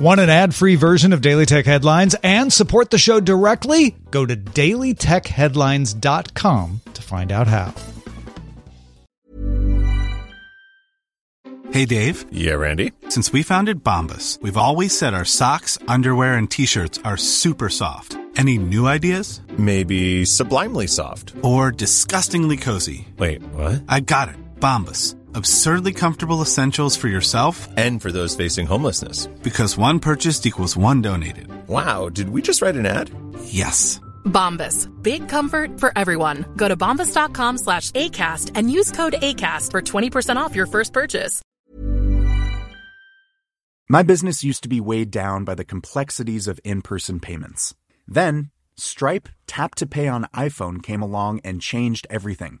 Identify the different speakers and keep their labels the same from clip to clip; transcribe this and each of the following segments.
Speaker 1: Want an ad-free version of Daily Tech Headlines and support the show directly? Go to dailytechheadlines.com to find out how.
Speaker 2: Hey Dave.
Speaker 3: Yeah, Randy.
Speaker 2: Since we founded Bombas, we've always said our socks, underwear, and t-shirts are super soft. Any new ideas?
Speaker 3: Maybe sublimely soft.
Speaker 2: Or disgustingly cozy.
Speaker 3: Wait, what?
Speaker 2: I got it. Bombas. Absurdly comfortable essentials for yourself
Speaker 3: And for those facing homelessness.
Speaker 2: because one purchased equals one donated.
Speaker 3: Wow, did we just write an ad?
Speaker 2: Yes.
Speaker 4: Bombas. Big comfort for everyone. Go to bombas.com slash ACAST and use code ACAST for 20% off your first purchase.
Speaker 5: My business used to be weighed down by the complexities of in person payments. Then, Stripe Tap to Pay on iPhone came along and changed everything.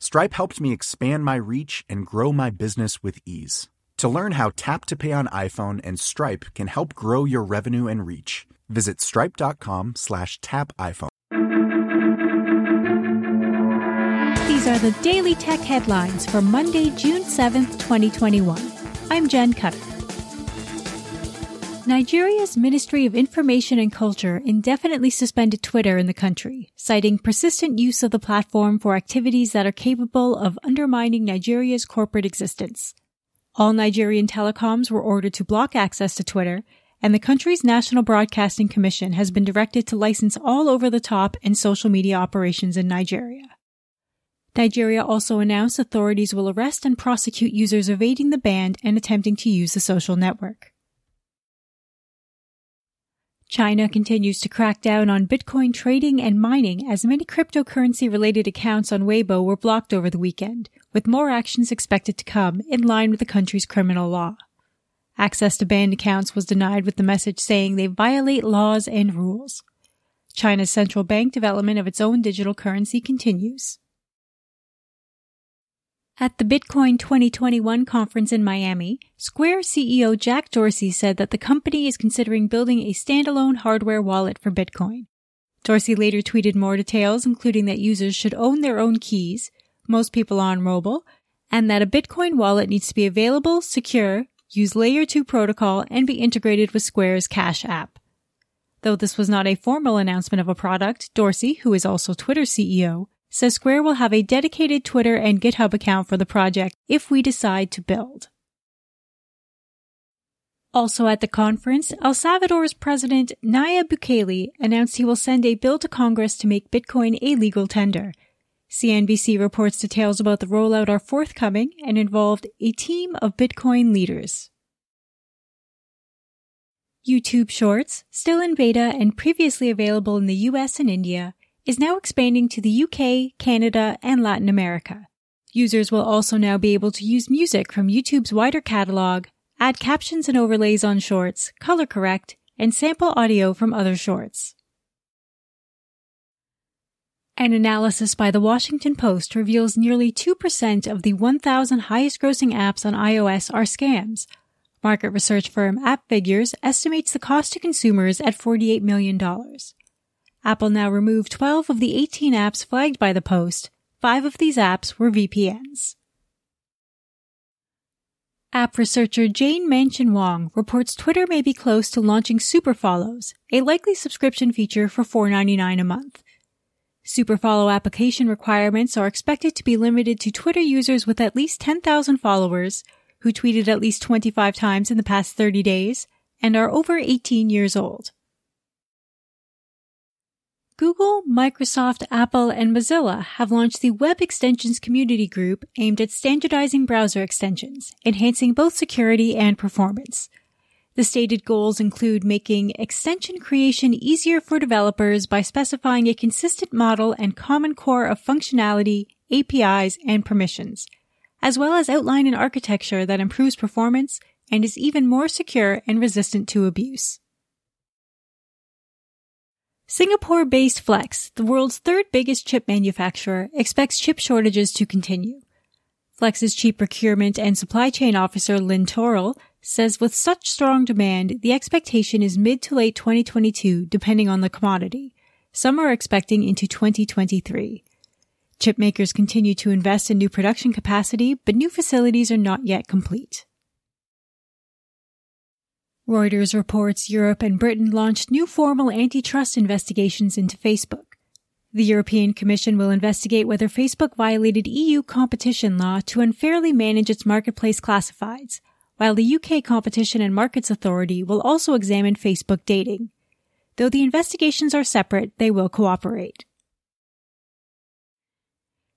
Speaker 5: Stripe helped me expand my reach and grow my business with ease. To learn how Tap to Pay on iPhone and Stripe can help grow your revenue and reach, visit stripe.com slash tap iPhone.
Speaker 6: These are the Daily Tech headlines for Monday, June 7th, 2021. I'm Jen Cutter. Nigeria's Ministry of Information and Culture indefinitely suspended Twitter in the country, citing persistent use of the platform for activities that are capable of undermining Nigeria's corporate existence. All Nigerian telecoms were ordered to block access to Twitter, and the country's National Broadcasting Commission has been directed to license all over the top and social media operations in Nigeria. Nigeria also announced authorities will arrest and prosecute users evading the ban and attempting to use the social network. China continues to crack down on Bitcoin trading and mining as many cryptocurrency related accounts on Weibo were blocked over the weekend, with more actions expected to come in line with the country's criminal law. Access to banned accounts was denied with the message saying they violate laws and rules. China's central bank development of its own digital currency continues. At the Bitcoin 2021 conference in Miami, Square CEO Jack Dorsey said that the company is considering building a standalone hardware wallet for Bitcoin. Dorsey later tweeted more details, including that users should own their own keys, most people are on mobile, and that a Bitcoin wallet needs to be available, secure, use layer 2 protocol, and be integrated with Square's Cash app. Though this was not a formal announcement of a product, Dorsey, who is also Twitter CEO, says Square will have a dedicated Twitter and GitHub account for the project if we decide to build. Also at the conference, El Salvador's president Nayib Bukele announced he will send a bill to Congress to make Bitcoin a legal tender. CNBC reports details about the rollout are forthcoming and involved a team of Bitcoin leaders. YouTube Shorts, still in beta and previously available in the US and India, is now expanding to the UK, Canada, and Latin America. Users will also now be able to use music from YouTube's wider catalog, add captions and overlays on shorts, color correct, and sample audio from other shorts. An analysis by the Washington Post reveals nearly 2% of the 1,000 highest grossing apps on iOS are scams. Market research firm AppFigures estimates the cost to consumers at $48 million. Apple now removed 12 of the 18 apps flagged by the Post. Five of these apps were VPNs. App researcher Jane Manchun Wong reports Twitter may be close to launching Super Follows, a likely subscription feature for $4.99 a month. Super Follow application requirements are expected to be limited to Twitter users with at least 10,000 followers, who tweeted at least 25 times in the past 30 days, and are over 18 years old. Google, Microsoft, Apple, and Mozilla have launched the Web Extensions Community Group aimed at standardizing browser extensions, enhancing both security and performance. The stated goals include making extension creation easier for developers by specifying a consistent model and common core of functionality, APIs, and permissions, as well as outline an architecture that improves performance and is even more secure and resistant to abuse. Singapore based Flex, the world's third biggest chip manufacturer, expects chip shortages to continue. Flex's chief procurement and supply chain officer Lynn Torrel says with such strong demand, the expectation is mid to late 2022 depending on the commodity. Some are expecting into 2023. Chip makers continue to invest in new production capacity, but new facilities are not yet complete. Reuters reports Europe and Britain launched new formal antitrust investigations into Facebook. The European Commission will investigate whether Facebook violated EU competition law to unfairly manage its marketplace classifieds, while the UK Competition and Markets Authority will also examine Facebook dating. Though the investigations are separate, they will cooperate.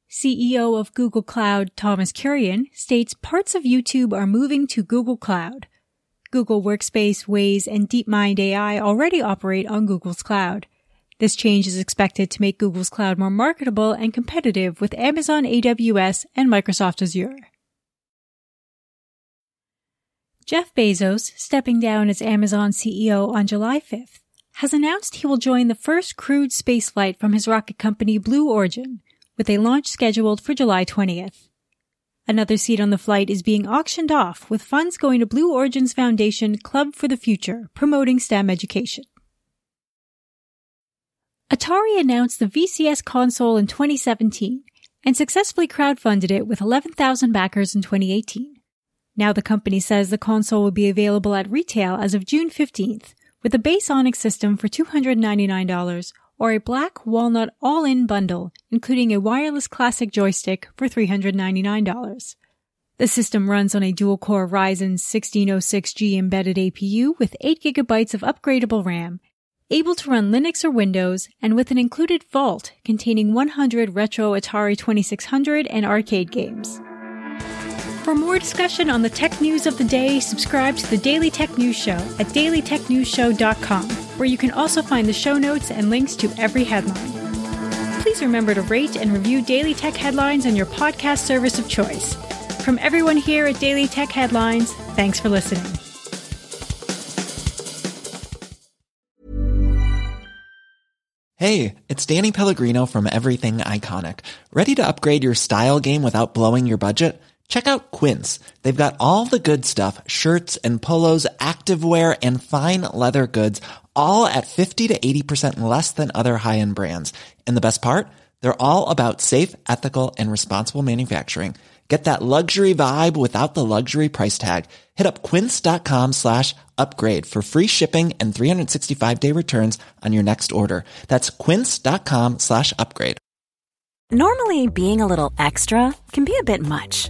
Speaker 6: CEO of Google Cloud Thomas Kurian states parts of YouTube are moving to Google Cloud. Google Workspace, Waze, and DeepMind AI already operate on Google's cloud. This change is expected to make Google's cloud more marketable and competitive with Amazon AWS and Microsoft Azure. Jeff Bezos, stepping down as Amazon CEO on July 5th, has announced he will join the first crewed spaceflight from his rocket company Blue Origin, with a launch scheduled for July 20th. Another seat on the flight is being auctioned off, with funds going to Blue Origin's foundation Club for the Future, promoting STEM education. Atari announced the VCS console in 2017 and successfully crowdfunded it with 11,000 backers in 2018. Now the company says the console will be available at retail as of June 15th with a base Onyx system for $299 or a black walnut all-in bundle including a wireless classic joystick for $399. The system runs on a dual-core Ryzen 1606G embedded APU with 8GB of upgradable RAM able to run Linux or Windows, and with an included vault containing 100 retro Atari 2600 and arcade games. For more discussion on the tech news of the day, subscribe to the Daily Tech News Show at dailytechnewsshow.com, where you can also find the show notes and links to every headline. Please remember to rate and review Daily Tech Headlines on your podcast service of choice. From everyone here at Daily Tech Headlines, thanks for listening.
Speaker 7: Hey, it's Danny Pellegrino from Everything Iconic. Ready to upgrade your style game without blowing your budget? Check out Quince. They've got all the good stuff shirts and polos, activewear, and fine leather goods, all at 50 to 80% less than other high end brands. And the best part? They're all about safe, ethical, and responsible manufacturing. Get that luxury vibe without the luxury price tag. Hit up quince.com slash upgrade for free shipping and 365 day returns on your next order. That's quince.com slash upgrade.
Speaker 8: Normally being a little extra can be a bit much,